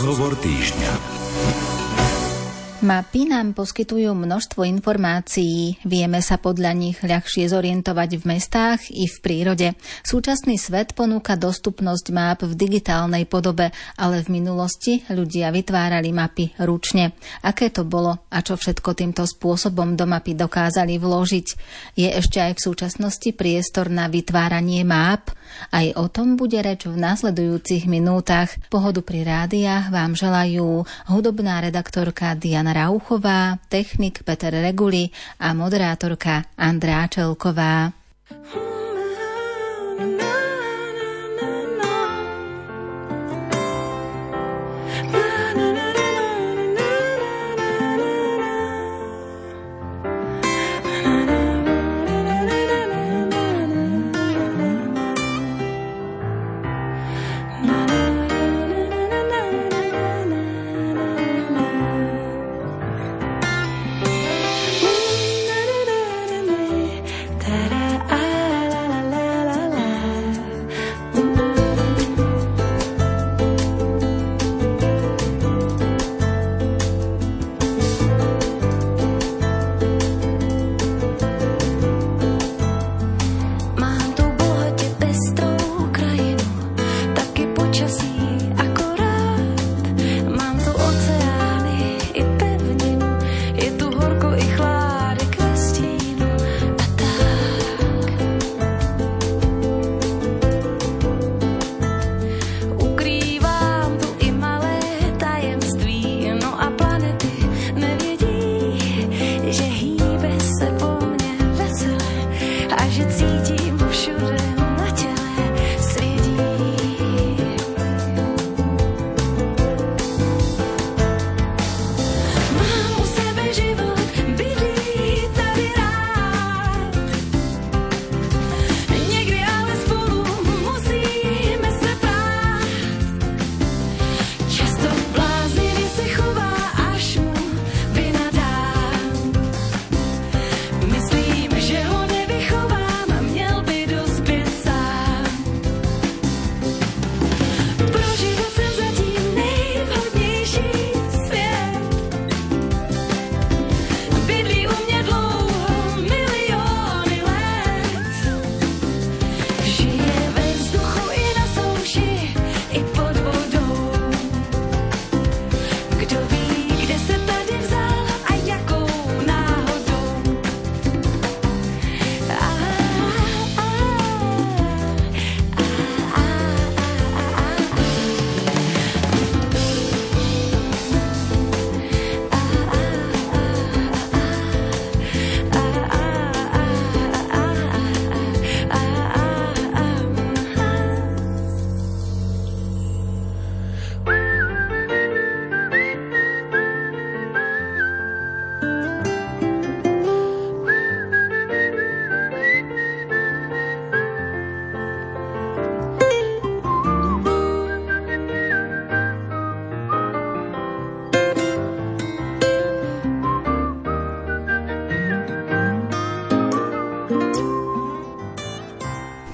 Rozhovor týždňa. Mapy nám poskytujú množstvo informácií, vieme sa podľa nich ľahšie zorientovať v mestách i v prírode. Súčasný svet ponúka dostupnosť map v digitálnej podobe, ale v minulosti ľudia vytvárali mapy ručne. Aké to bolo a čo všetko týmto spôsobom do mapy dokázali vložiť? Je ešte aj v súčasnosti priestor na vytváranie map? Aj o tom bude reč v nasledujúcich minútach. Pohodu pri rádiách vám želajú hudobná redaktorka Diana Rauchová, technik Peter Reguli a moderátorka Andrá Čelková.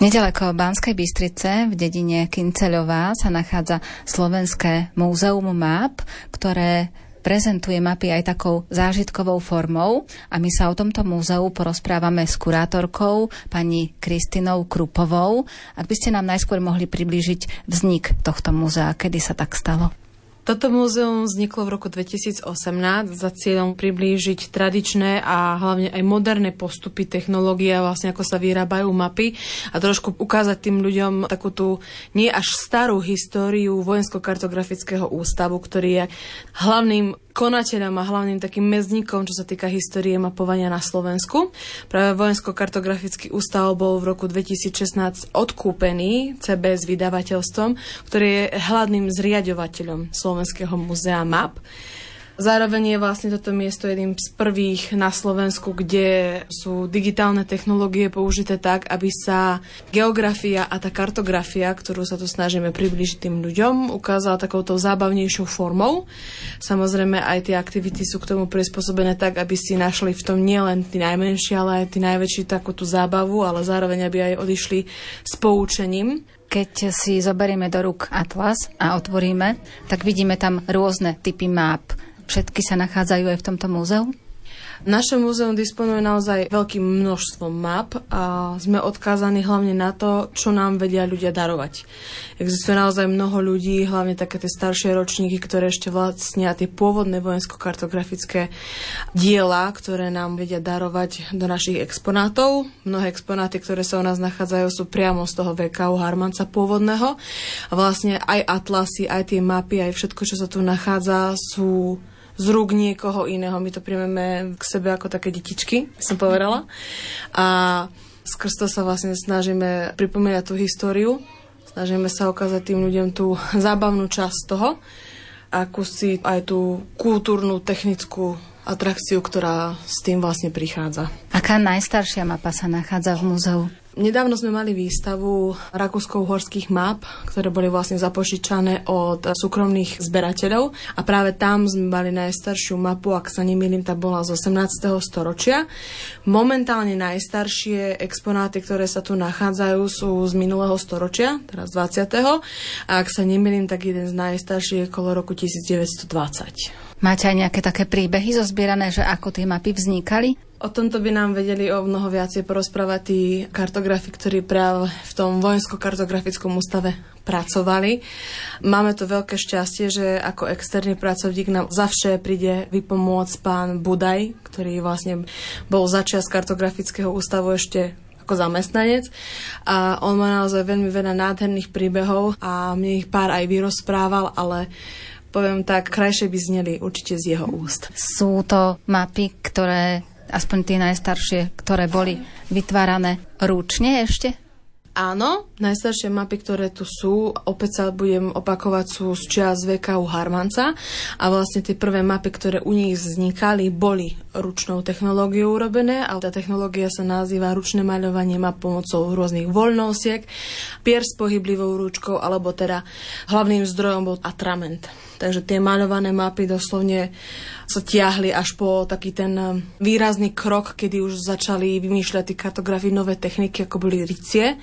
Nedaleko Banskej Bystrice v dedine Kinceľová sa nachádza Slovenské múzeum map, ktoré prezentuje mapy aj takou zážitkovou formou a my sa o tomto múzeu porozprávame s kurátorkou pani Kristinou Krupovou. Ak by ste nám najskôr mohli priblížiť vznik tohto múzea, kedy sa tak stalo? Toto múzeum vzniklo v roku 2018 za cieľom priblížiť tradičné a hlavne aj moderné postupy technológie vlastne ako sa vyrábajú mapy a trošku ukázať tým ľuďom takú tú nie až starú históriu vojensko-kartografického ústavu, ktorý je hlavným konateľom a hlavným takým mezníkom, čo sa týka histórie mapovania na Slovensku. Práve Vojensko-kartografický ústav bol v roku 2016 odkúpený CBS vydavateľstvom, ktorý je hlavným zriadovateľom Slovenského muzea map. Zároveň je vlastne toto miesto jedným z prvých na Slovensku, kde sú digitálne technológie použité tak, aby sa geografia a tá kartografia, ktorú sa tu snažíme približiť tým ľuďom, ukázala takouto zábavnejšou formou. Samozrejme aj tie aktivity sú k tomu prispôsobené tak, aby si našli v tom nielen tí najmenší, ale aj tí najväčší takú tú zábavu, ale zároveň aby aj odišli s poučením. Keď si zoberieme do rúk atlas a otvoríme, tak vidíme tam rôzne typy map Všetky sa nachádzajú aj v tomto múzeu? Naše múzeum disponuje naozaj veľkým množstvom map a sme odkázaní hlavne na to, čo nám vedia ľudia darovať. Existuje naozaj mnoho ľudí, hlavne také tie staršie ročníky, ktoré ešte vlastnia tie pôvodné vojensko-kartografické diela, ktoré nám vedia darovať do našich exponátov. Mnohé exponáty, ktoré sa u nás nachádzajú, sú priamo z toho VKU Harmanca pôvodného. A vlastne aj atlasy, aj tie mapy, aj všetko, čo sa tu nachádza, sú z rúk niekoho iného. My to príjmeme k sebe ako také detičky, som povedala. A skrz to sa vlastne snažíme pripomínať tú históriu, snažíme sa ukázať tým ľuďom tú zábavnú časť toho, akú si aj tú kultúrnu, technickú atrakciu, ktorá s tým vlastne prichádza. Aká najstaršia mapa sa nachádza v múzeu? Nedávno sme mali výstavu rakúsko-uhorských map, ktoré boli vlastne zapožičané od súkromných zberateľov a práve tam sme mali najstaršiu mapu, ak sa nemýlim, tá bola z 18. storočia. Momentálne najstaršie exponáty, ktoré sa tu nachádzajú, sú z minulého storočia, teraz 20. A ak sa nemýlim, tak jeden z najstarších je okolo roku 1920. Máte aj nejaké také príbehy zozbierané, že ako tie mapy vznikali? O tomto by nám vedeli o mnoho viacej porozprávať tí kartografi, ktorí práve v tom vojensko-kartografickom ústave pracovali. Máme to veľké šťastie, že ako externý pracovník nám zavše príde vypomôcť pán Budaj, ktorý vlastne bol začiat kartografického ústavu ešte ako zamestnanec a on má naozaj veľmi veľa nádherných príbehov a mne ich pár aj vyrozprával, ale poviem tak, krajšie by zneli určite z jeho úst. Sú to mapy, ktoré aspoň tie najstaršie, ktoré boli vytvárané ručne ešte? Áno, najstaršie mapy, ktoré tu sú, opäť sa budem opakovať, sú z čias VKU Harmanca a vlastne tie prvé mapy, ktoré u nich vznikali, boli ručnou technológiou urobené a tá technológia sa nazýva ručné maľovanie map pomocou rôznych voľnosiek, pier s pohyblivou ručkou alebo teda hlavným zdrojom bol atrament. Takže tie maľované mapy doslovne sa tiahli až po taký ten um, výrazný krok, kedy už začali vymýšľať tí kartografi nové techniky, ako boli ricie.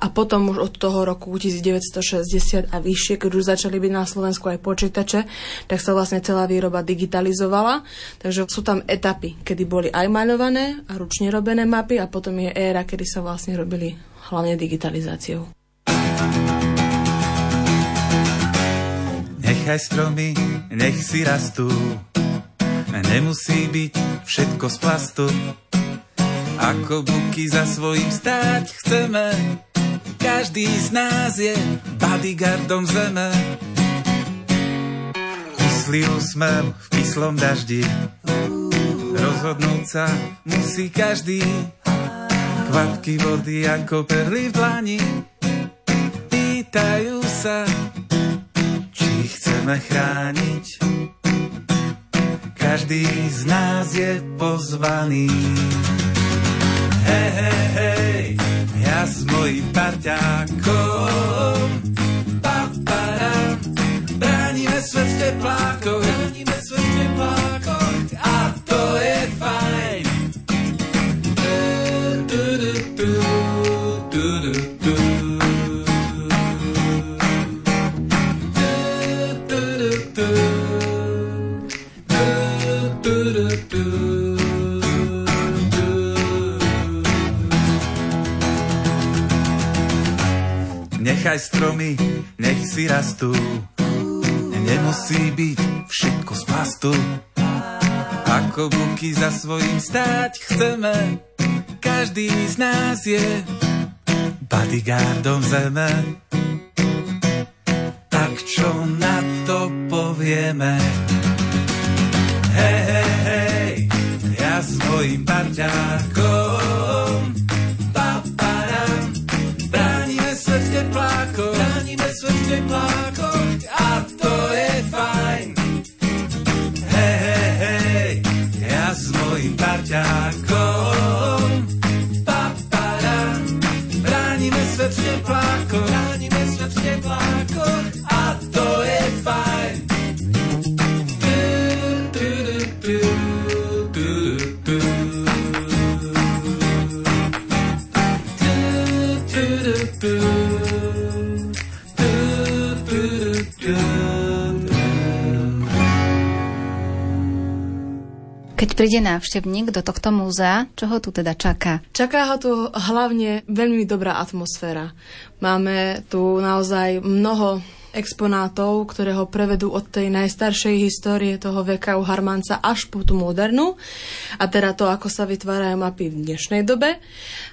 A potom už od toho roku 1960 a vyššie, keď už začali byť na Slovensku aj počítače, tak sa vlastne celá výroba digitalizovala. Takže sú tam etapy, kedy boli aj maľované a ručne robené mapy a potom je éra, kedy sa vlastne robili hlavne digitalizáciou. Nechaj stromy, nech si rastú, nemusí byť všetko z plastu. Ako buky za svojím stáť chceme, každý z nás je bodyguardom zeme. Kyslý úsmev v kyslom daždi, rozhodnúť sa musí každý. Kvapky vody ako perly v dlani, pýtajú sa, chceme chrániť. Každý z nás je pozvaný. Hej, hej, hej, ja s mojím parťákom. Papara, bránime svet v. Nechaj stromy, nech si rastú. Nemusí byť všetko z plastu. Ako buky za svojím stáť chceme, každý z nás je bodyguardom zeme. Tak čo na to povieme? Hej, hej, hej, ja svojim parťákom teplákoch a to je fajn. Hej, hej, hej, ja s mojim parťákom. Príde návštevník do tohto múzea, čo ho tu teda čaká? Čaká ho tu hlavne veľmi dobrá atmosféra. Máme tu naozaj mnoho exponátov, ktoré ho prevedú od tej najstaršej histórie toho veka u Harmanca až po tú modernú a teda to, ako sa vytvárajú mapy v dnešnej dobe.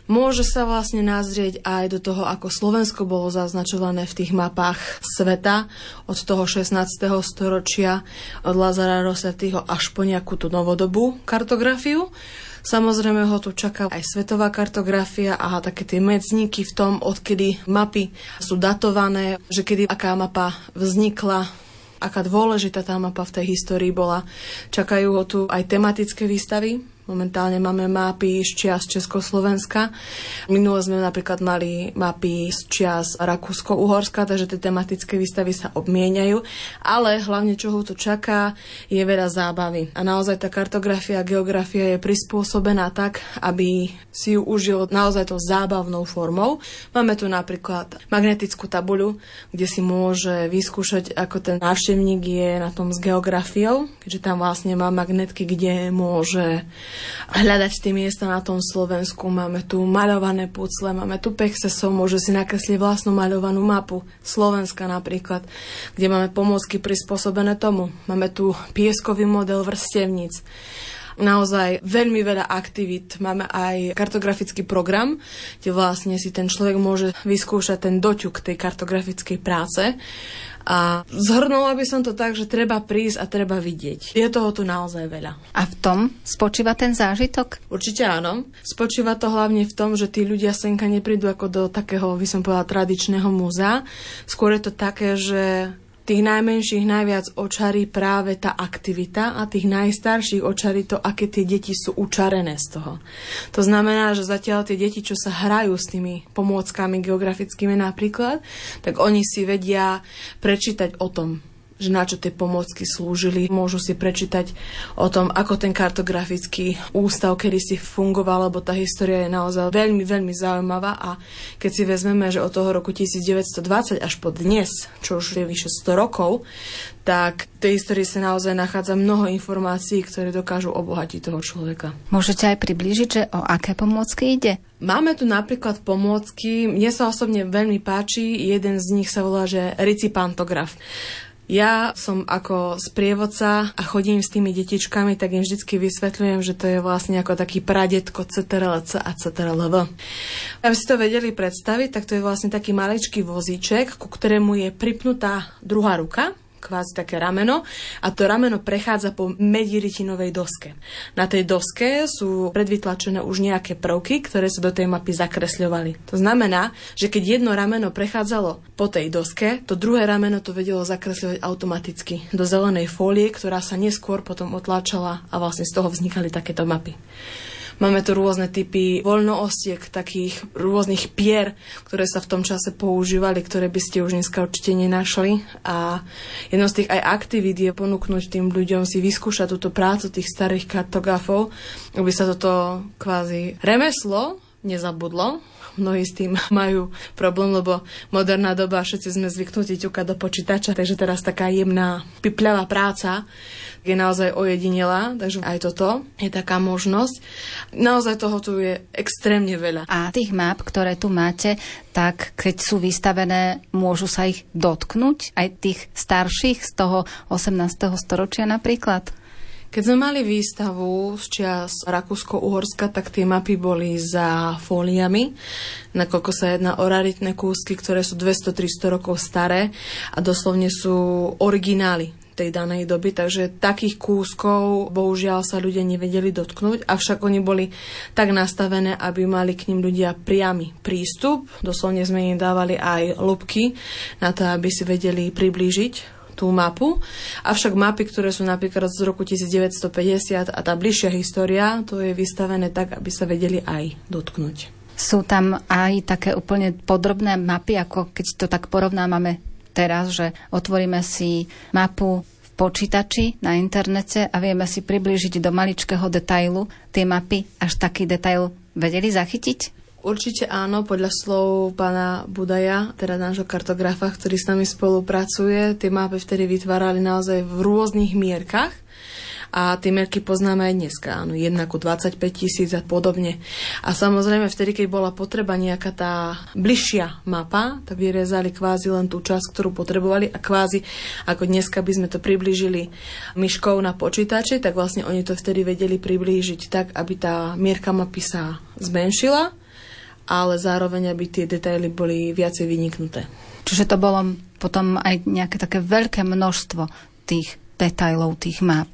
Môže sa vlastne nazrieť aj do toho, ako Slovensko bolo zaznačované v tých mapách sveta od toho 16. storočia od Lazara Rosettyho až po nejakú tú novodobú kartografiu. Samozrejme ho tu čaká aj svetová kartografia a také tie medzníky v tom, odkedy mapy sú datované, že kedy aká mapa vznikla, aká dôležitá tá mapa v tej histórii bola. Čakajú ho tu aj tematické výstavy, Momentálne máme mapy z čias Československa. Minule sme napríklad mali mapy z čias Rakúsko-Uhorska, takže tie tematické výstavy sa obmieniajú. Ale hlavne, čo ho tu čaká, je veľa zábavy. A naozaj tá kartografia geografia je prispôsobená tak, aby si ju užil naozaj tou zábavnou formou. Máme tu napríklad magnetickú tabuľu, kde si môže vyskúšať, ako ten návštevník je na tom s geografiou, keďže tam vlastne má magnetky, kde môže hľadať tie miesta na tom Slovensku. Máme tu maľované pucle, máme tu pexesov, môže si nakresliť vlastnú maľovanú mapu Slovenska napríklad, kde máme pomôcky prispôsobené tomu. Máme tu pieskový model vrstevníc naozaj veľmi veľa aktivít. Máme aj kartografický program, kde vlastne si ten človek môže vyskúšať ten doťuk tej kartografickej práce a zhrnula by som to tak, že treba prísť a treba vidieť. Je toho tu naozaj veľa. A v tom spočíva ten zážitok? Určite áno. Spočíva to hlavne v tom, že tí ľudia senka neprídu ako do takého, by som povedala, tradičného múzea. Skôr je to také, že tých najmenších najviac očarí práve tá aktivita a tých najstarších očarí to, aké tie deti sú učarené z toho. To znamená, že zatiaľ tie deti, čo sa hrajú s tými pomôckami geografickými napríklad, tak oni si vedia prečítať o tom, že na čo tie pomôcky slúžili. Môžu si prečítať o tom, ako ten kartografický ústav kedy si fungoval, lebo tá história je naozaj veľmi, veľmi zaujímavá a keď si vezmeme, že od toho roku 1920 až po dnes, čo už je vyše 100 rokov, tak v tej histórii sa naozaj nachádza mnoho informácií, ktoré dokážu obohatiť toho človeka. Môžete aj priblížiť, že o aké pomôcky ide? Máme tu napríklad pomôcky, mne sa osobne veľmi páči, jeden z nich sa volá, že ricipantograf. Ja som ako sprievodca a chodím s tými detičkami, tak im vždy vysvetľujem, že to je vlastne ako taký pradetko CTRLC a CTRLV. Aby si to vedeli predstaviť, tak to je vlastne taký maličký vozíček, ku ktorému je pripnutá druhá ruka, kvázi také rameno a to rameno prechádza po mediritinovej doske. Na tej doske sú predvytlačené už nejaké prvky, ktoré sa do tej mapy zakresľovali. To znamená, že keď jedno rameno prechádzalo po tej doske, to druhé rameno to vedelo zakresľovať automaticky do zelenej fólie, ktorá sa neskôr potom otláčala a vlastne z toho vznikali takéto mapy. Máme tu rôzne typy voľnoosiek, takých rôznych pier, ktoré sa v tom čase používali, ktoré by ste už dneska určite nenašli. A jedno z tých aj aktivít je ponúknuť tým ľuďom si vyskúšať túto prácu tých starých kartografov, aby sa toto kvázi remeslo nezabudlo, mnohí s tým majú problém, lebo moderná doba, všetci sme zvyknutí ťukať do počítača, takže teraz taká jemná, pipľavá práca je naozaj ojedinelá, takže aj toto je taká možnosť. Naozaj toho tu je extrémne veľa. A tých map, ktoré tu máte, tak keď sú vystavené, môžu sa ich dotknúť, aj tých starších z toho 18. storočia napríklad? Keď sme mali výstavu z čias Rakúsko-Uhorska, tak tie mapy boli za fóliami, nakoľko sa jedná o raritné kúsky, ktoré sú 200-300 rokov staré a doslovne sú originály tej danej doby, takže takých kúskov bohužiaľ sa ľudia nevedeli dotknúť, avšak oni boli tak nastavené, aby mali k ním ľudia priamy prístup. Doslovne sme im dávali aj lupky na to, aby si vedeli priblížiť tú mapu. Avšak mapy, ktoré sú napríklad z roku 1950 a tá bližšia história, to je vystavené tak, aby sa vedeli aj dotknúť. Sú tam aj také úplne podrobné mapy, ako keď to tak porovnávame teraz, že otvoríme si mapu v počítači na internete a vieme si priblížiť do maličkého detailu tie mapy, až taký detail vedeli zachytiť? Určite áno, podľa slov pána Budaja, teda nášho kartografa, ktorý s nami spolupracuje, tie mapy vtedy vytvárali naozaj v rôznych mierkach a tie merky poznáme aj dneska, áno, 1 ku 25 tisíc a podobne. A samozrejme vtedy, keď bola potreba nejaká tá bližšia mapa, tak vyrezali kvázi len tú časť, ktorú potrebovali a kvázi, ako dneska by sme to priblížili myškou na počítači, tak vlastne oni to vtedy vedeli priblížiť tak, aby tá mierka mapy sa zmenšila, ale zároveň, aby tie detaily boli viacej vyniknuté. Čiže to bolo potom aj nejaké také veľké množstvo tých detailov, tých map.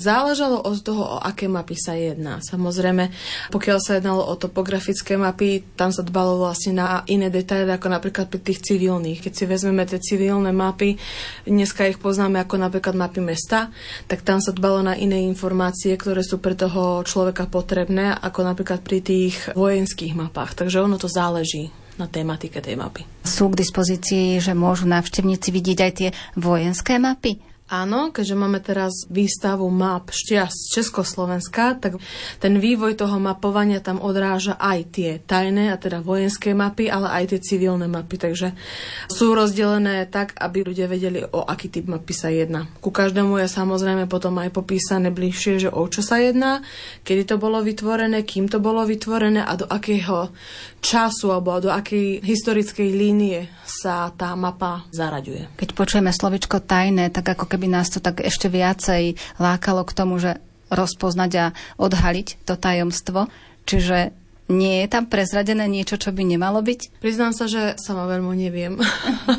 Záležalo od toho, o aké mapy sa jedná. Samozrejme, pokiaľ sa jednalo o topografické mapy, tam sa dbalo vlastne na iné detaily, ako napríklad pri tých civilných. Keď si vezmeme tie civilné mapy, dneska ich poznáme ako napríklad mapy mesta, tak tam sa dbalo na iné informácie, ktoré sú pre toho človeka potrebné, ako napríklad pri tých vojenských mapách. Takže ono to záleží na tematike tej mapy. Sú k dispozícii, že môžu návštevníci vidieť aj tie vojenské mapy? Áno, keďže máme teraz výstavu map z Československa, tak ten vývoj toho mapovania tam odráža aj tie tajné, a teda vojenské mapy, ale aj tie civilné mapy. Takže sú rozdelené tak, aby ľudia vedeli, o aký typ mapy sa jedná. Ku každému je samozrejme potom aj popísané bližšie, že o čo sa jedná, kedy to bolo vytvorené, kým to bolo vytvorené a do akého času alebo do akej historickej línie sa tá mapa zaraďuje. Keď počujeme slovičko tajné, tak ako keby nás to tak ešte viacej lákalo k tomu, že rozpoznať a odhaliť to tajomstvo. Čiže nie je tam prezradené niečo, čo by nemalo byť? Priznám sa, že sama veľmi neviem,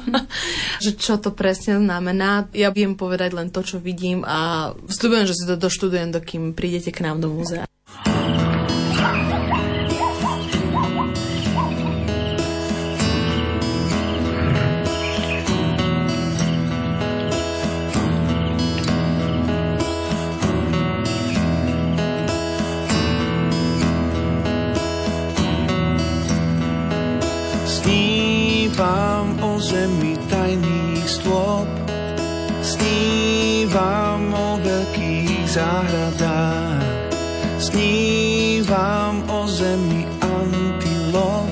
že čo to presne znamená. Ja viem povedať len to, čo vidím a vstupujem, že si to doštudujem, dokým prídete k nám do múzea. Snívam o zemi tajných stôp, snívam o veľkých záhradách, snívam o zemi antilop,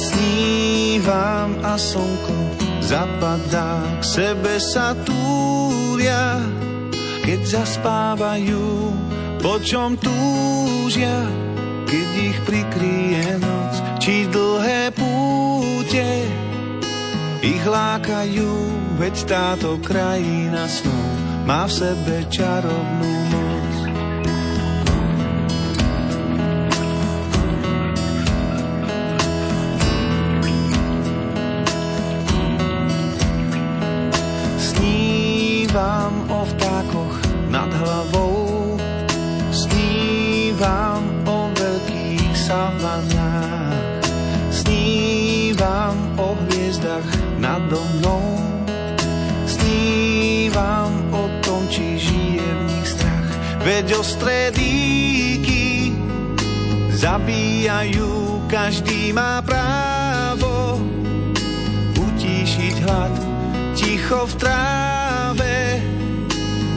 snívam a slnko zapadá, k sebe sa túlia, keď zaspávajú, po čom túžia, keď ich prikryje noc, či dlhé púte ich lákajú, veď táto krajina snov má v sebe čarovnú moc. Snívam o vtákoch Veď ostré díky zabíjajú, každý má právo utíšiť hlad, ticho v tráve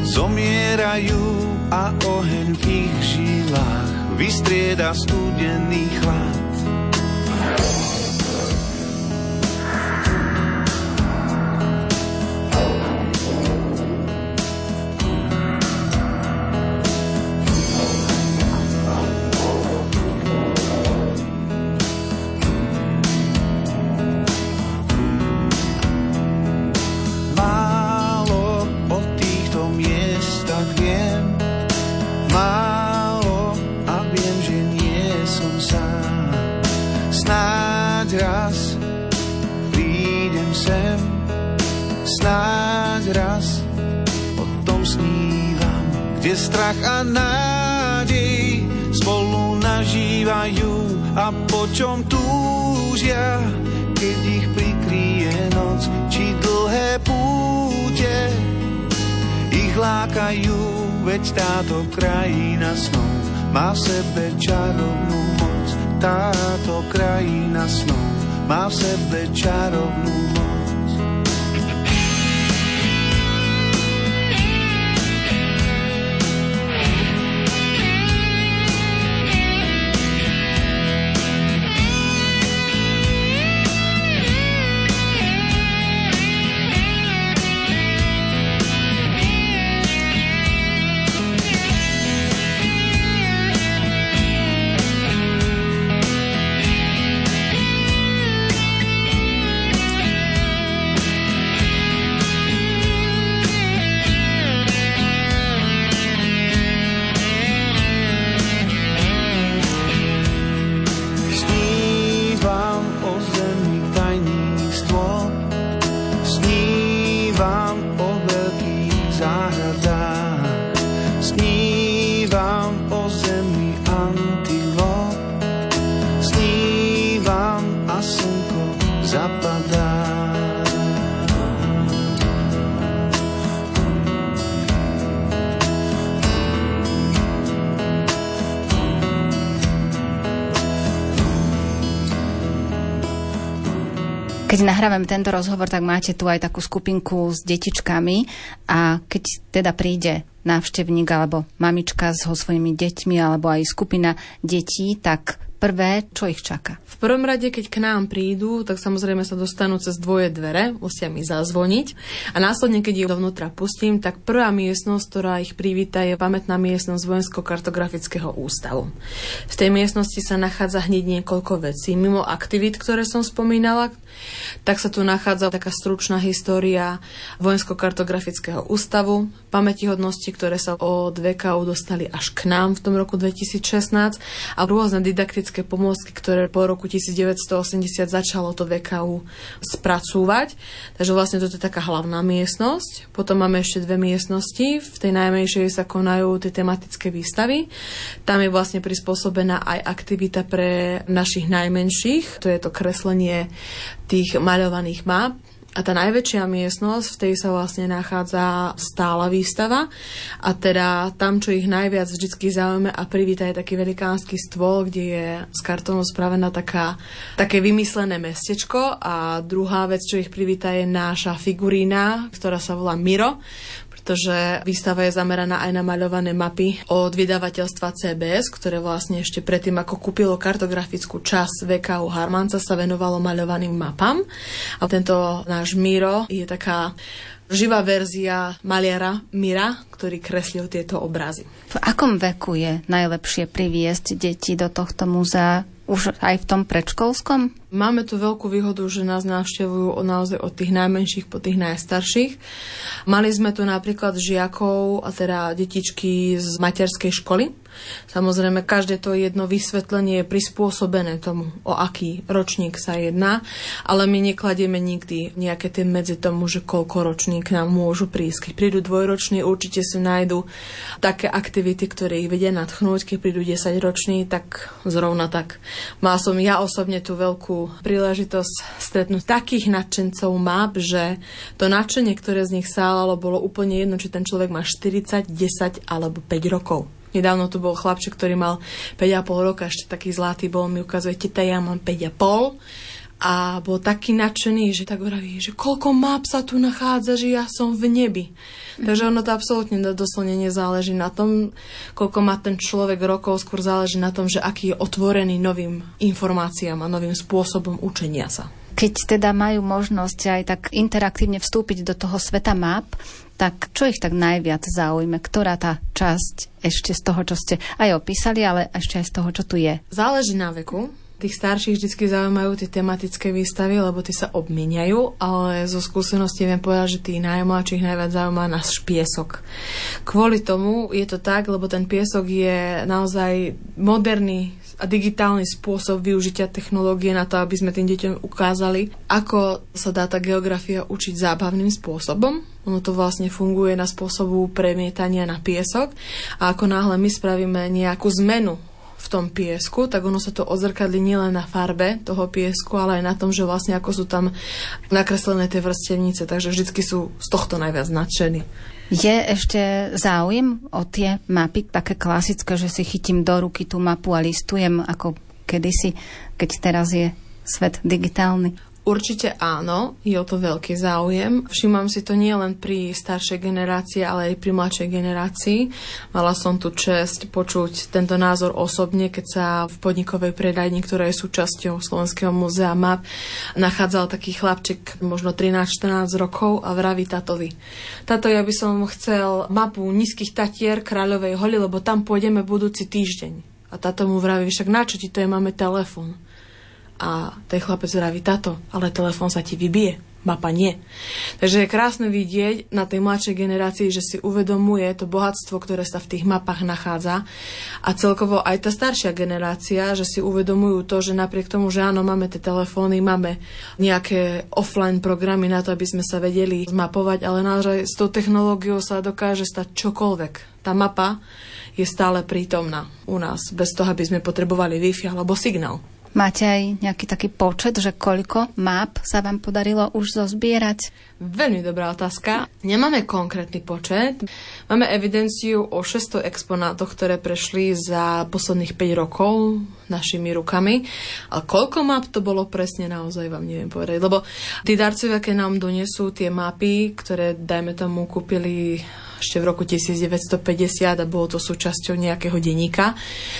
zomierajú a oheň v ich žilách vystrieda studený chlad. Strach a nádej spolu nažívajú. A po čom túžia, keď ich prikryje noc, či dlhé púte ich lákajú, veď táto krajina snov má v sebe čarovnú moc. táto krajina snov má v sebe čarovnú Keď nahrávame tento rozhovor, tak máte tu aj takú skupinku s detičkami a keď teda príde návštevník alebo mamička so svojimi deťmi alebo aj skupina detí, tak prvé, čo ich čaká? V prvom rade, keď k nám prídu, tak samozrejme sa dostanú cez dvoje dvere, musia mi zazvoniť a následne, keď ich dovnútra pustím, tak prvá miestnosť, ktorá ich privíta, je pamätná miestnosť Vojensko-kartografického ústavu. V tej miestnosti sa nachádza hneď niekoľko vecí. Mimo aktivít, ktoré som spomínala, tak sa tu nachádza taká stručná história Vojensko-kartografického ústavu, pamätihodnosti, ktoré sa od VKU dostali až k nám v tom roku 2016 a rôzne didaktické pomôcky, ktoré po roku 1980 začalo to VKU spracúvať. Takže vlastne toto je taká hlavná miestnosť. Potom máme ešte dve miestnosti. V tej najmenšej sa konajú tie tematické výstavy. Tam je vlastne prispôsobená aj aktivita pre našich najmenších. To je to kreslenie tých maľovaných map. A tá najväčšia miestnosť, v tej sa vlastne nachádza stála výstava. A teda tam, čo ich najviac vždy zaujíma a privíta je taký velikánsky stôl, kde je z kartónu spravená taká, také vymyslené mestečko. A druhá vec, čo ich privíta je náša figurína, ktorá sa volá Miro pretože výstava je zameraná aj na maľované mapy od vydavateľstva CBS, ktoré vlastne ešte predtým, ako kúpilo kartografickú časť VKU Harmanca, sa venovalo maľovaným mapám. A tento náš Miro je taká živá verzia maliara Mira, ktorý kreslil tieto obrazy. V akom veku je najlepšie priviesť deti do tohto múzea? Už aj v tom predškolskom? Máme tu veľkú výhodu, že nás navštevujú naozaj od tých najmenších po tých najstarších. Mali sme tu napríklad žiakov, a teda detičky z materskej školy, Samozrejme, každé to jedno vysvetlenie je prispôsobené tomu, o aký ročník sa jedná, ale my nekladieme nikdy nejaké tie medzi tomu, že koľko ročník nám môžu prísť. Keď prídu dvojroční, určite si nájdu také aktivity, ktoré ich vedia nadchnúť. Keď prídu 10 roční, tak zrovna tak. Mal som ja osobne tú veľkú príležitosť stretnúť takých nadšencov map, že to nadšenie, ktoré z nich sálalo, bolo úplne jedno, či ten človek má 40, 10 alebo 5 rokov. Nedávno tu bol chlapček, ktorý mal 5,5 roka, ešte taký zlatý bol, mi ukazuje, teta, ja mám 5,5 a bol taký nadšený, že tak hovorí, že koľko map sa tu nachádza, že ja som v nebi. Takže ono to absolútne doslovne nezáleží na tom, koľko má ten človek rokov, skôr záleží na tom, že aký je otvorený novým informáciám a novým spôsobom učenia sa. Keď teda majú možnosť aj tak interaktívne vstúpiť do toho sveta map, tak čo ich tak najviac zaujme? Ktorá tá časť ešte z toho, čo ste aj opísali, ale ešte aj z toho, čo tu je? Záleží na veku. Tých starších vždy zaujímajú tie tematické výstavy, lebo tie sa obmieniajú, ale zo skúsenosti viem povedať, že tých najmladších najviac zaujíma náš piesok. Kvôli tomu je to tak, lebo ten piesok je naozaj moderný a digitálny spôsob využitia technológie na to, aby sme tým deťom ukázali, ako sa dá tá geografia učiť zábavným spôsobom. Ono to vlastne funguje na spôsobu premietania na piesok a ako náhle my spravíme nejakú zmenu v tom piesku, tak ono sa to odzrkadli nielen na farbe toho piesku, ale aj na tom, že vlastne ako sú tam nakreslené tie vrstevnice, takže vždycky sú z tohto najviac nadšení. Je ešte záujem o tie mapy, také klasické, že si chytím do ruky tú mapu a listujem ako kedysi, keď teraz je svet digitálny? Určite áno, je o to veľký záujem. Všímam si to nie len pri staršej generácii, ale aj pri mladšej generácii. Mala som tu čest počuť tento názor osobne, keď sa v podnikovej predajni, ktorá je súčasťou Slovenského múzea MAP, nachádzal taký chlapček, možno 13-14 rokov a vraví tatovi. Tato, ja by som chcel mapu nízkych tatier Kráľovej holi, lebo tam pôjdeme budúci týždeň. A táto mu vraví, však na ti to je, máme telefón. A ten chlapec vraví, tato, ale telefón sa ti vybije, mapa nie. Takže je krásne vidieť na tej mladšej generácii, že si uvedomuje to bohatstvo, ktoré sa v tých mapách nachádza. A celkovo aj tá staršia generácia, že si uvedomujú to, že napriek tomu, že áno, máme tie telefóny, máme nejaké offline programy na to, aby sme sa vedeli zmapovať, ale naozaj s tou technológiou sa dokáže stať čokoľvek. Tá mapa je stále prítomná u nás, bez toho, aby sme potrebovali Wi-Fi alebo signál. Máte aj nejaký taký počet, že koľko map sa vám podarilo už zozbierať? Veľmi dobrá otázka. Nemáme konkrétny počet. Máme evidenciu o 600 exponátoch, ktoré prešli za posledných 5 rokov našimi rukami. Ale koľko map to bolo presne, naozaj vám neviem povedať. Lebo tí darcovia, keď nám donesú tie mapy, ktoré, dajme tomu, kúpili ešte v roku 1950 a bolo to súčasťou nejakého denníka,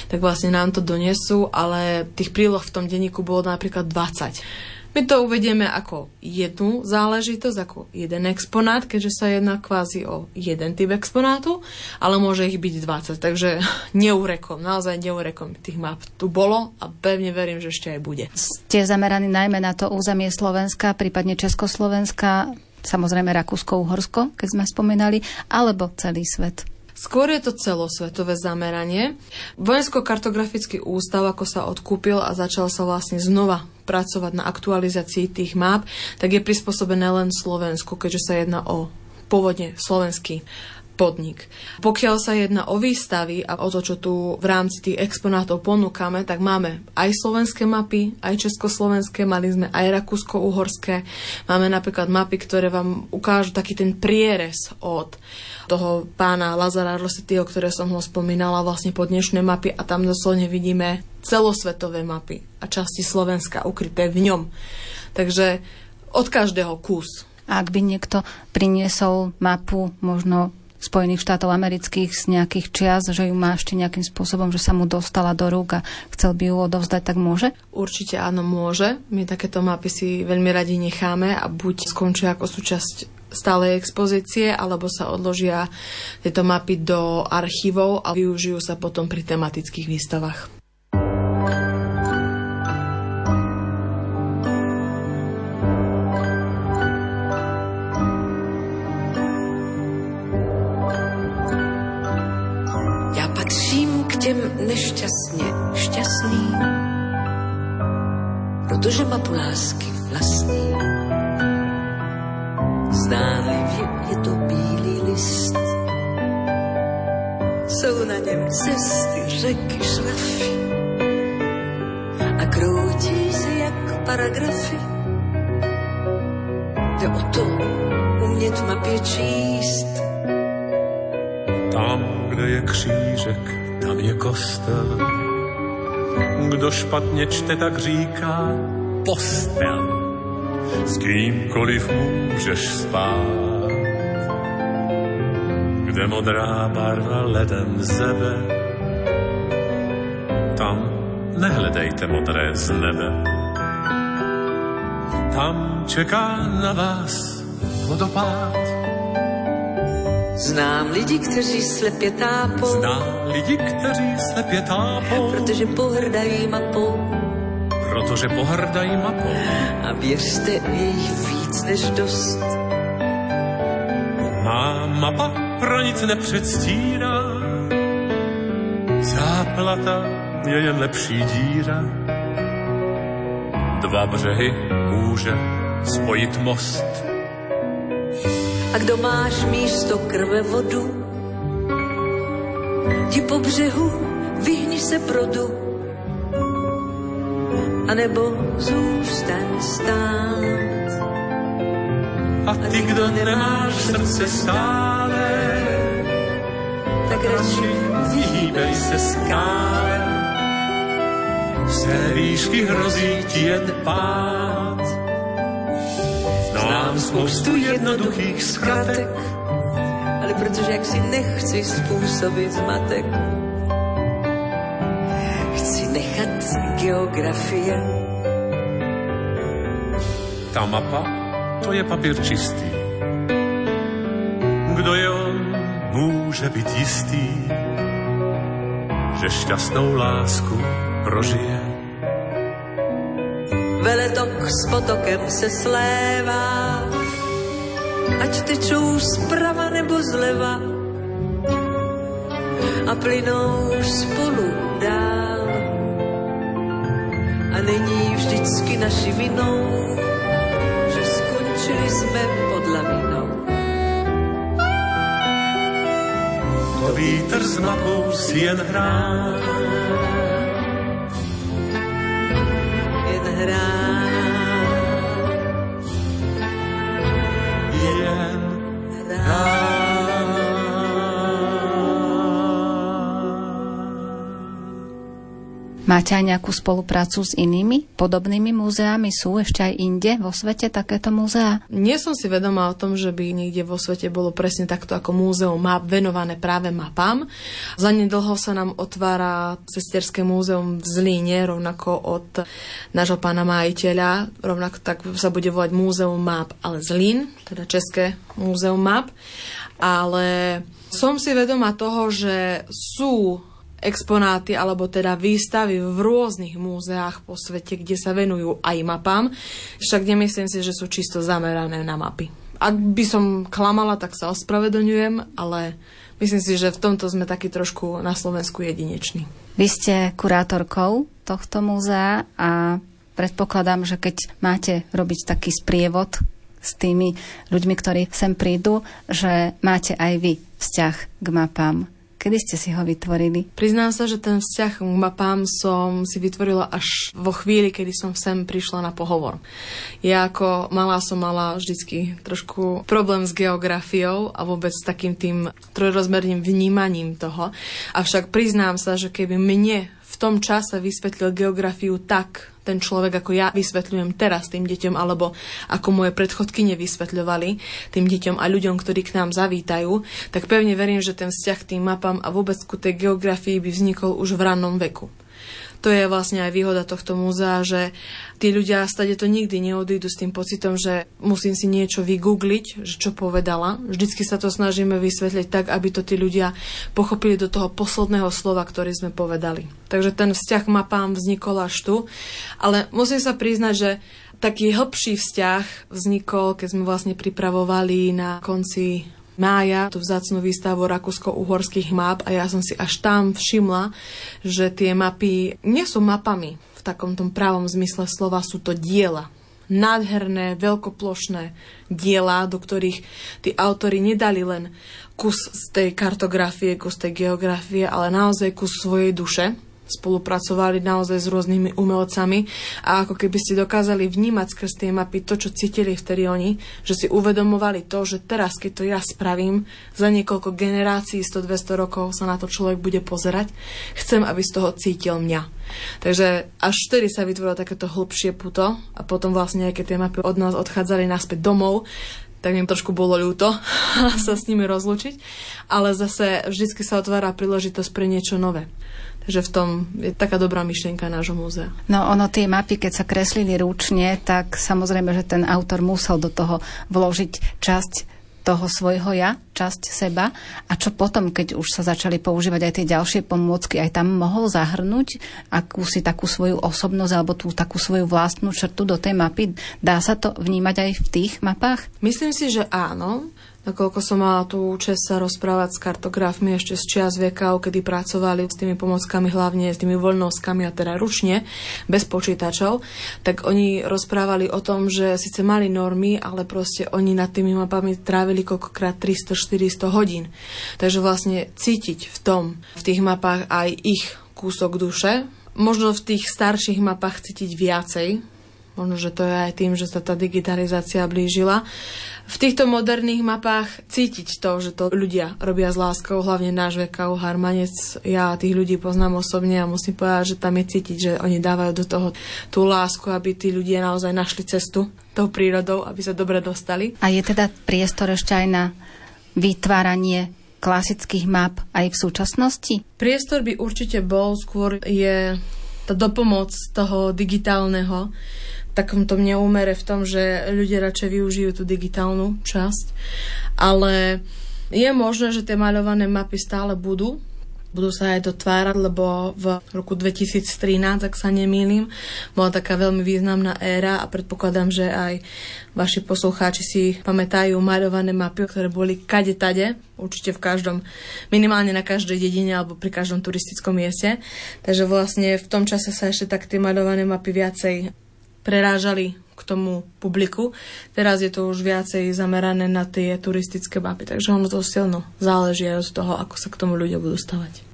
tak vlastne nám to donesú, ale tých príloh v tom denníku bolo napríklad 20. My to uvedieme ako jednu záležitosť, ako jeden exponát, keďže sa jedná kvázi o jeden typ exponátu, ale môže ich byť 20, takže neurekom, naozaj neurekom tých map tu bolo a pevne verím, že ešte aj bude. Ste zameraní najmä na to územie Slovenska, prípadne Československa, samozrejme Rakúsko-Uhorsko, keď sme spomínali, alebo celý svet? Skôr je to celosvetové zameranie. Vojensko-kartografický ústav, ako sa odkúpil a začal sa vlastne znova pracovať na aktualizácii tých map, tak je prispôsobené len Slovensku, keďže sa jedná o pôvodne slovenský podnik. Pokiaľ sa jedná o výstavy a o to, čo tu v rámci tých exponátov ponúkame, tak máme aj slovenské mapy, aj československé, mali sme aj rakúsko-uhorské. Máme napríklad mapy, ktoré vám ukážu taký ten prierez od toho pána Lazara Rosettiho, ktoré som ho spomínala vlastne po dnešné mapy a tam doslovne vidíme celosvetové mapy a časti Slovenska ukryté v ňom. Takže od každého kus. Ak by niekto priniesol mapu možno Spojených štátov amerických z nejakých čias, že ju má ešte nejakým spôsobom, že sa mu dostala do rúk a chcel by ju odovzdať, tak môže? Určite áno, môže. My takéto mapy si veľmi radi necháme a buď skončia ako súčasť stálej expozície, alebo sa odložia tieto mapy do archívov a využijú sa potom pri tematických výstavách. Špatně čte, tak říká postel. S kýmkoliv můžeš spát. Kde modrá barva ledem zebe, tam nehledejte modré z nebe. Tam čeká na vás vodopád Znám lidi, kteří slepě tápou. Znám lidi, kteří slepě tápou. Protože pohrdají mapou. Protože pohrdají mapou. A věřte, je jich víc než dost. Má mapa pro nic nepředstírá. Záplata je jen lepší díra. Dva břehy může spojit most a kdo máš místo krve vodu, ti po břehu vyhni se produ, anebo zůstaň stát. A ty, kdo nemáš srdce stále, tak radši vyhýbej se skále. Z té výšky hrozí ti jen pád. Spoustu jednoduchých zkratek, ale protože jak si nechci způsobit zmatek, chci nechat geografie. Ta mapa, to je papír čistý. Kdo je on, může být jistý, že šťastnou lásku prožije. Veletok s potokem se slévá, ať tečou zprava nebo zleva a plynou spolu dál. A není vždycky naši vinou, že skončili jsme pod lavinou. To vítr s mapou si jen hrá. Máte aj nejakú spoluprácu s inými podobnými múzeami? Sú ešte aj inde vo svete takéto múzea? Nie som si vedomá o tom, že by niekde vo svete bolo presne takto ako múzeum map venované práve mapám. Zanedlho sa nám otvára sesterské múzeum v Zlíne, rovnako od nášho pána majiteľa. Rovnako tak sa bude volať Múzeum map, ale Zlín, teda České múzeum map. Ale som si vedomá toho, že sú exponáty alebo teda výstavy v rôznych múzeách po svete, kde sa venujú aj mapám, však nemyslím si, že sú čisto zamerané na mapy. Ak by som klamala, tak sa ospravedlňujem, ale myslím si, že v tomto sme taký trošku na Slovensku jedineční. Vy ste kurátorkou tohto múzea a predpokladám, že keď máte robiť taký sprievod s tými ľuďmi, ktorí sem prídu, že máte aj vy vzťah k mapám. Kedy ste si ho vytvorili? Priznám sa, že ten vzťah k mapám som si vytvorila až vo chvíli, kedy som sem prišla na pohovor. Ja ako malá som mala vždycky trošku problém s geografiou a vôbec s takým tým trojrozmerným vnímaním toho. Avšak priznám sa, že keby mne tom čase vysvetlil geografiu tak, ten človek, ako ja vysvetľujem teraz tým deťom, alebo ako moje predchodky nevysvetľovali tým deťom a ľuďom, ktorí k nám zavítajú, tak pevne verím, že ten vzťah k tým mapám a vôbec ku tej geografii by vznikol už v rannom veku to je vlastne aj výhoda tohto múzea, že tí ľudia stade to nikdy neodídu s tým pocitom, že musím si niečo vygoogliť, že čo povedala. Vždycky sa to snažíme vysvetliť tak, aby to tí ľudia pochopili do toho posledného slova, ktorý sme povedali. Takže ten vzťah mapám vznikol až tu, ale musím sa priznať, že taký hĺbší vzťah vznikol, keď sme vlastne pripravovali na konci mája tú vzácnú výstavu rakúsko-uhorských map a ja som si až tam všimla, že tie mapy nie sú mapami v takom tom pravom zmysle slova, sú to diela. Nádherné, veľkoplošné diela, do ktorých tí autory nedali len kus z tej kartografie, kus tej geografie, ale naozaj kus svojej duše spolupracovali naozaj s rôznymi umelcami a ako keby ste dokázali vnímať skrz tie mapy to, čo cítili vtedy oni, že si uvedomovali to, že teraz, keď to ja spravím, za niekoľko generácií, 100-200 rokov sa na to človek bude pozerať, chcem, aby z toho cítil mňa. Takže až vtedy sa vytvorilo takéto hlbšie puto a potom vlastne, keď tie mapy od nás odchádzali naspäť domov, tak mi trošku bolo ľúto sa s nimi rozlučiť, ale zase vždycky sa otvára príležitosť pre niečo nové že v tom je taká dobrá myšlienka nášho múzea. No ono tie mapy, keď sa kreslili ručne, tak samozrejme, že ten autor musel do toho vložiť časť toho svojho ja, časť seba a čo potom, keď už sa začali používať aj tie ďalšie pomôcky, aj tam mohol zahrnúť akúsi takú svoju osobnosť alebo tú takú svoju vlastnú črtu do tej mapy. Dá sa to vnímať aj v tých mapách? Myslím si, že áno nakoľko som mala tú čest sa rozprávať s kartografmi ešte z čias vekov, kedy pracovali s tými pomockami, hlavne s tými voľnovskami a teda ručne, bez počítačov, tak oni rozprávali o tom, že síce mali normy, ale proste oni nad tými mapami trávili koľkokrát 300-400 hodín. Takže vlastne cítiť v tom, v tých mapách aj ich kúsok duše, možno v tých starších mapách cítiť viacej, Možno, že to je aj tým, že sa tá digitalizácia blížila. V týchto moderných mapách cítiť to, že to ľudia robia s láskou, hlavne náš VKU Harmanec. Ja tých ľudí poznám osobne a musím povedať, že tam je cítiť, že oni dávajú do toho tú lásku, aby tí ľudia naozaj našli cestu tou prírodou, aby sa dobre dostali. A je teda priestor ešte aj na vytváranie klasických map aj v súčasnosti? Priestor by určite bol, skôr je tá dopomoc toho digitálneho takom tom neúmere v tom, že ľudia radšej využijú tú digitálnu časť. Ale je možné, že tie maľované mapy stále budú, budú sa aj dotvárať, lebo v roku 2013, ak sa nemýlim, bola taká veľmi významná éra a predpokladám, že aj vaši poslucháči si pamätajú maľované mapy, ktoré boli kade tade, určite v každom, minimálne na každej dedine alebo pri každom turistickom mieste. Takže vlastne v tom čase sa ešte tak tie maľované mapy viacej prerážali k tomu publiku. Teraz je to už viacej zamerané na tie turistické mapy, takže ono to silno záleží aj od toho, ako sa k tomu ľudia budú stavať.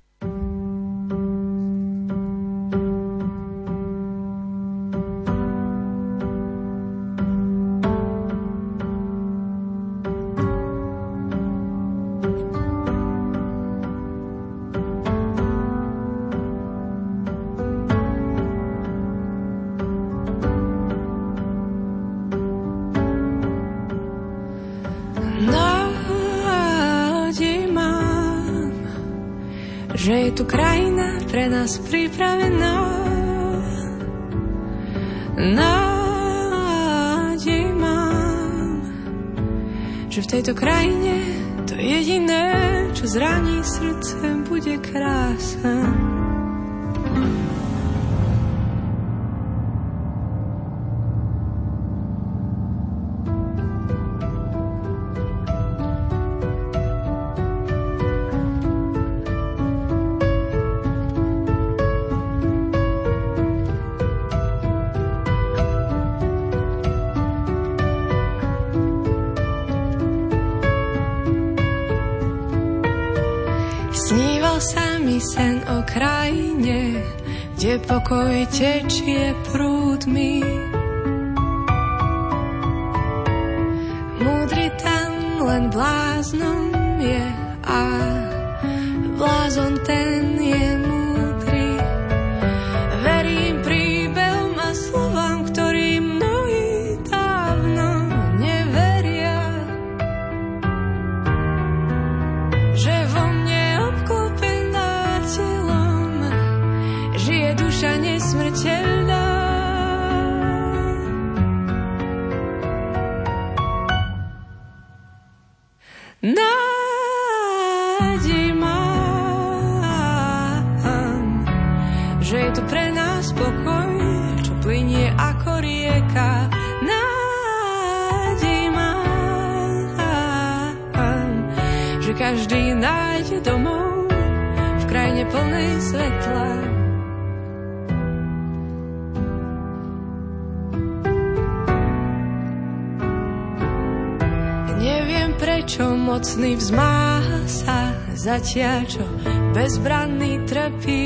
Nás pripravená. Nádej mám, že v tejto krajine to jediné, čo zraní srdce, bude krása. Tečie prúdmi. Zatiaľ čo bezbranný trpí.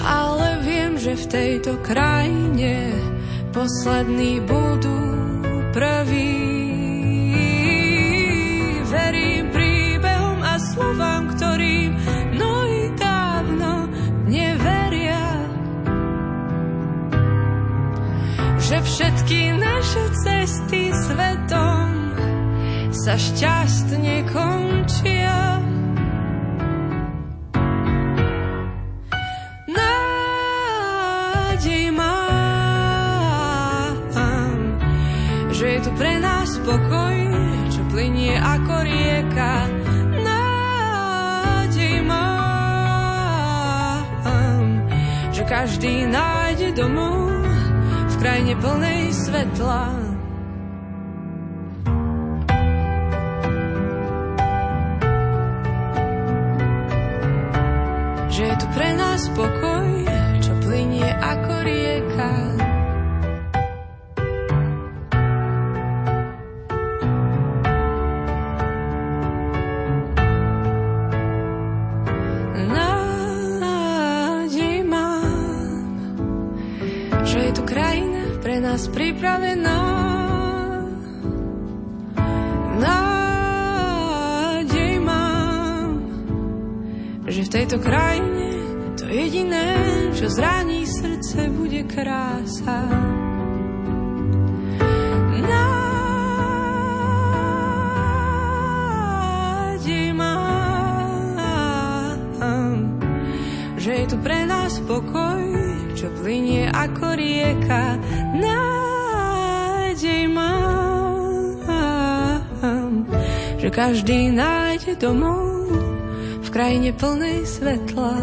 Ale viem, že v tejto krajine poslední budú sa šťastne končia. Nádej mám, že je tu pre nás pokoj, čo plinie ako rieka. Nádej mám, že každý nájde domov v krajine plnej svetla. Tejto krajine to jediné, čo zraní srdce, bude krása. Nádej mám, že je tu pre nás pokoj, čo plinie ako rieka. Nádej mám, že každý nájde domov krajine plnej svetla.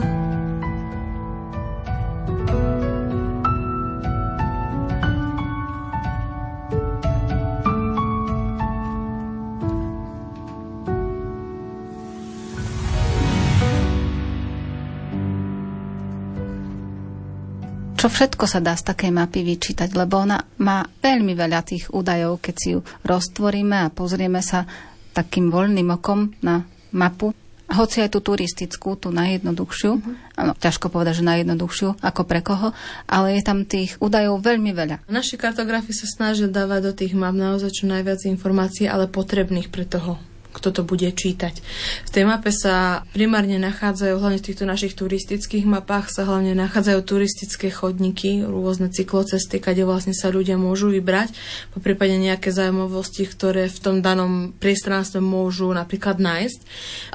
Čo všetko sa dá z takej mapy vyčítať, lebo ona má veľmi veľa tých údajov, keď si ju roztvoríme a pozrieme sa takým voľným okom na mapu, hoci aj tú turistickú, tú najjednoduchšiu, mm-hmm. ano, ťažko povedať, že najjednoduchšiu, ako pre koho, ale je tam tých údajov veľmi veľa. Naši kartografi sa snažia dávať do tých map naozaj čo najviac informácií, ale potrebných pre toho kto to bude čítať. V tej mape sa primárne nachádzajú, hlavne v týchto našich turistických mapách sa hlavne nachádzajú turistické chodníky, rôzne cyklocesty, kde vlastne sa ľudia môžu vybrať, po prípade nejaké zaujímavosti, ktoré v tom danom priestranstve môžu napríklad nájsť.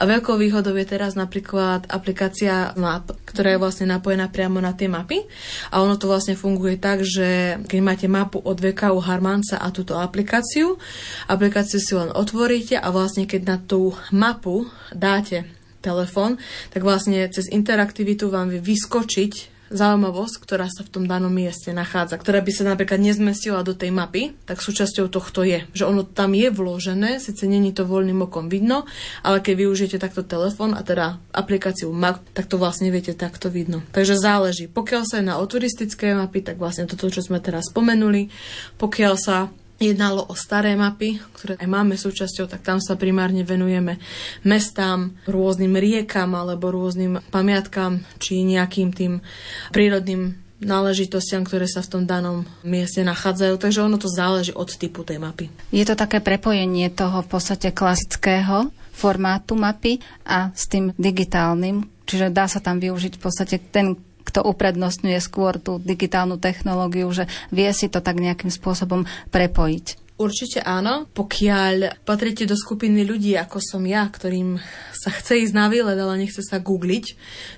A veľkou výhodou je teraz napríklad aplikácia Map, ktorá je vlastne napojená priamo na tie mapy. A ono to vlastne funguje tak, že keď máte mapu od VKU Harmanca a túto aplikáciu, aplikáciu si len otvoríte a vlastne keď na tú mapu dáte telefón, tak vlastne cez interaktivitu vám vie vyskočiť zaujímavosť, ktorá sa v tom danom mieste nachádza, ktorá by sa napríklad nezmestila do tej mapy, tak súčasťou tohto je, že ono tam je vložené, síce není to voľným okom vidno, ale keď využijete takto telefón a teda aplikáciu Map, tak to vlastne viete takto vidno. Takže záleží. Pokiaľ sa je na turistické mapy, tak vlastne toto, čo sme teraz spomenuli. Pokiaľ sa jednalo o staré mapy, ktoré aj máme súčasťou, tak tam sa primárne venujeme mestám, rôznym riekam alebo rôznym pamiatkám či nejakým tým prírodným náležitostiam, ktoré sa v tom danom mieste nachádzajú. Takže ono to záleží od typu tej mapy. Je to také prepojenie toho v podstate klasického formátu mapy a s tým digitálnym, čiže dá sa tam využiť v podstate ten kto uprednostňuje skôr tú digitálnu technológiu, že vie si to tak nejakým spôsobom prepojiť. Určite áno, pokiaľ patríte do skupiny ľudí, ako som ja, ktorým sa chce ísť na výlet, ale nechce sa googliť,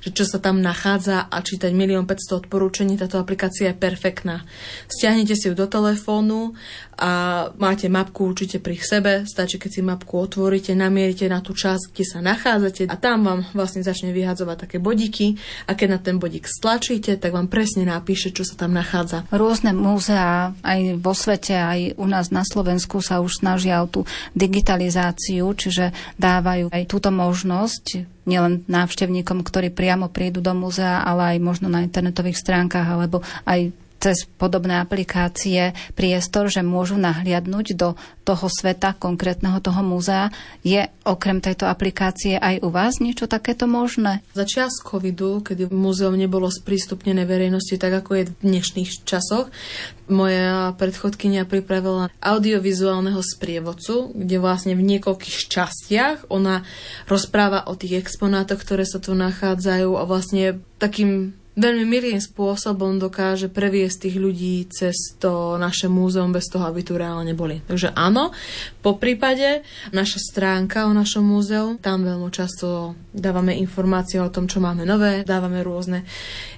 že čo sa tam nachádza a čítať milión 500 odporúčení, táto aplikácia je perfektná. Stiahnete si ju do telefónu a máte mapku určite pri sebe, stačí, keď si mapku otvoríte, namierite na tú časť, kde sa nachádzate a tam vám vlastne začne vyhadzovať také bodíky a keď na ten bodík stlačíte, tak vám presne napíše, čo sa tam nachádza. Rôzne múzea aj vo svete, aj u nás na Slovensku sa už snažia o tú digitalizáciu, čiže dávajú aj túto možnosť nielen návštevníkom, ktorí priamo prídu do múzea, ale aj možno na internetových stránkach alebo aj cez podobné aplikácie priestor, že môžu nahliadnúť do toho sveta konkrétneho toho múzea. Je okrem tejto aplikácie aj u vás niečo takéto možné? Za čas covidu, kedy múzeum nebolo sprístupnené verejnosti tak, ako je v dnešných časoch, moja predchodkynia pripravila audiovizuálneho sprievodcu, kde vlastne v niekoľkých častiach ona rozpráva o tých exponátoch, ktoré sa tu nachádzajú a vlastne takým veľmi milým spôsobom dokáže previesť tých ľudí cez to naše múzeum bez toho, aby tu reálne boli. Takže áno, po prípade naša stránka o našom múzeu, tam veľmi často dávame informácie o tom, čo máme nové, dávame rôzne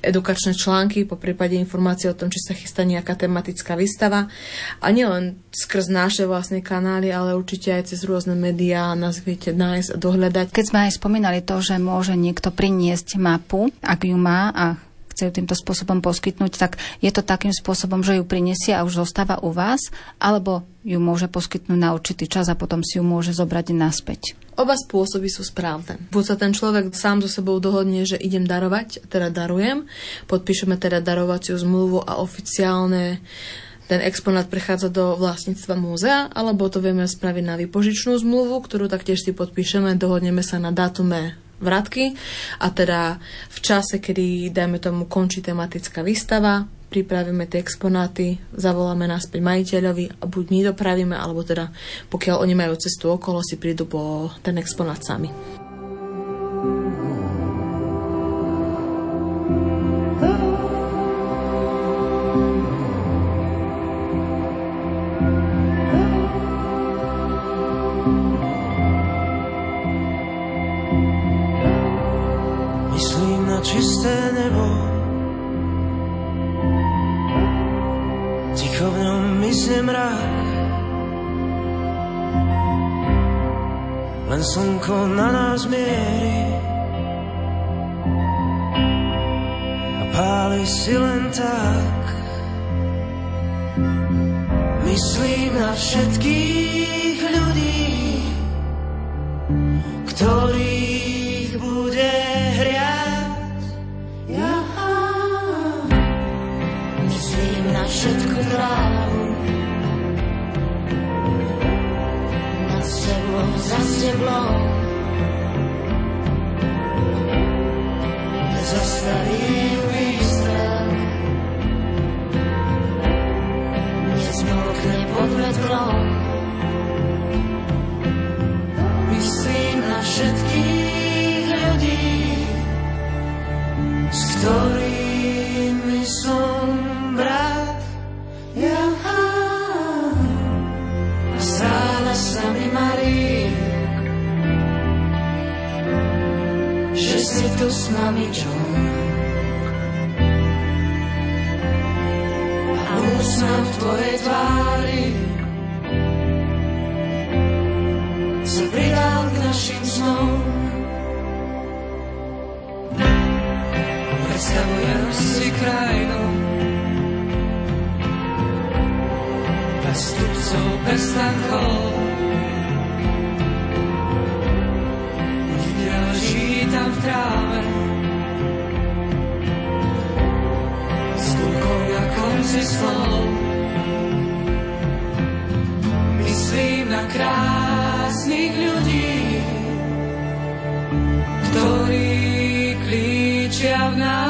edukačné články, po prípade informácie o tom, či sa chystá nejaká tematická výstava. A nielen skrz naše vlastné kanály, ale určite aj cez rôzne médiá nás viete nájsť a dohľadať. Keď sme aj spomínali to, že môže niekto priniesť mapu, ak ju má a chce týmto spôsobom poskytnúť, tak je to takým spôsobom, že ju prinesie a už zostáva u vás, alebo ju môže poskytnúť na určitý čas a potom si ju môže zobrať naspäť. Oba spôsoby sú správne. Buď sa ten človek sám so sebou dohodne, že idem darovať, teda darujem, podpíšeme teda darovaciu zmluvu a oficiálne ten exponát prechádza do vlastníctva múzea, alebo to vieme spraviť na vypožičnú zmluvu, ktorú taktiež si podpíšeme, dohodneme sa na dátume vratky a teda v čase, kedy, dajme tomu, končí tematická výstava, pripravíme tie exponáty, zavoláme naspäť majiteľovi a buď my dopravíme, alebo teda pokiaľ oni majú cestu okolo, si prídu po ten exponát sami. Slnko na nás mierí. A páli si len tak. Myslím na všetkých ľudí, steblom. Nezastaví výstrel, John. A úsmev v tvojej tvári sa pridal k našim snom. Predstavujem si krajinu bez stupcov, bez tankov. Konci slov. Myslím na krásnych ľudí, ktorí klíčia v nás.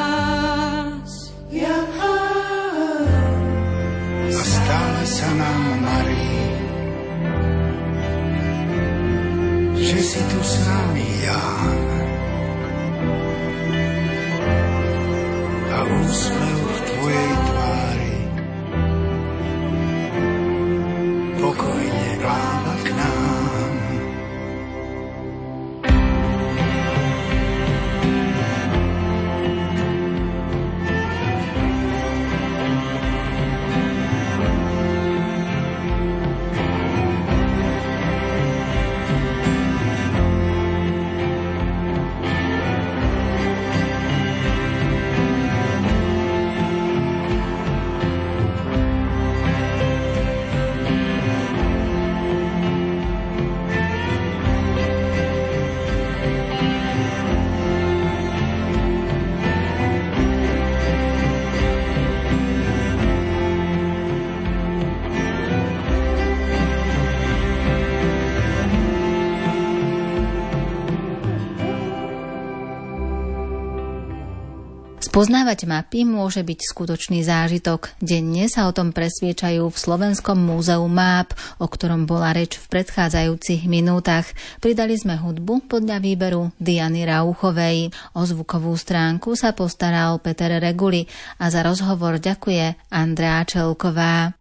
Spoznávať mapy môže byť skutočný zážitok. Denne sa o tom presviečajú v Slovenskom múzeu map, o ktorom bola reč v predchádzajúcich minútach. Pridali sme hudbu podľa výberu Diany Rauchovej. O zvukovú stránku sa postaral Peter Reguli a za rozhovor ďakuje Andrea Čelková.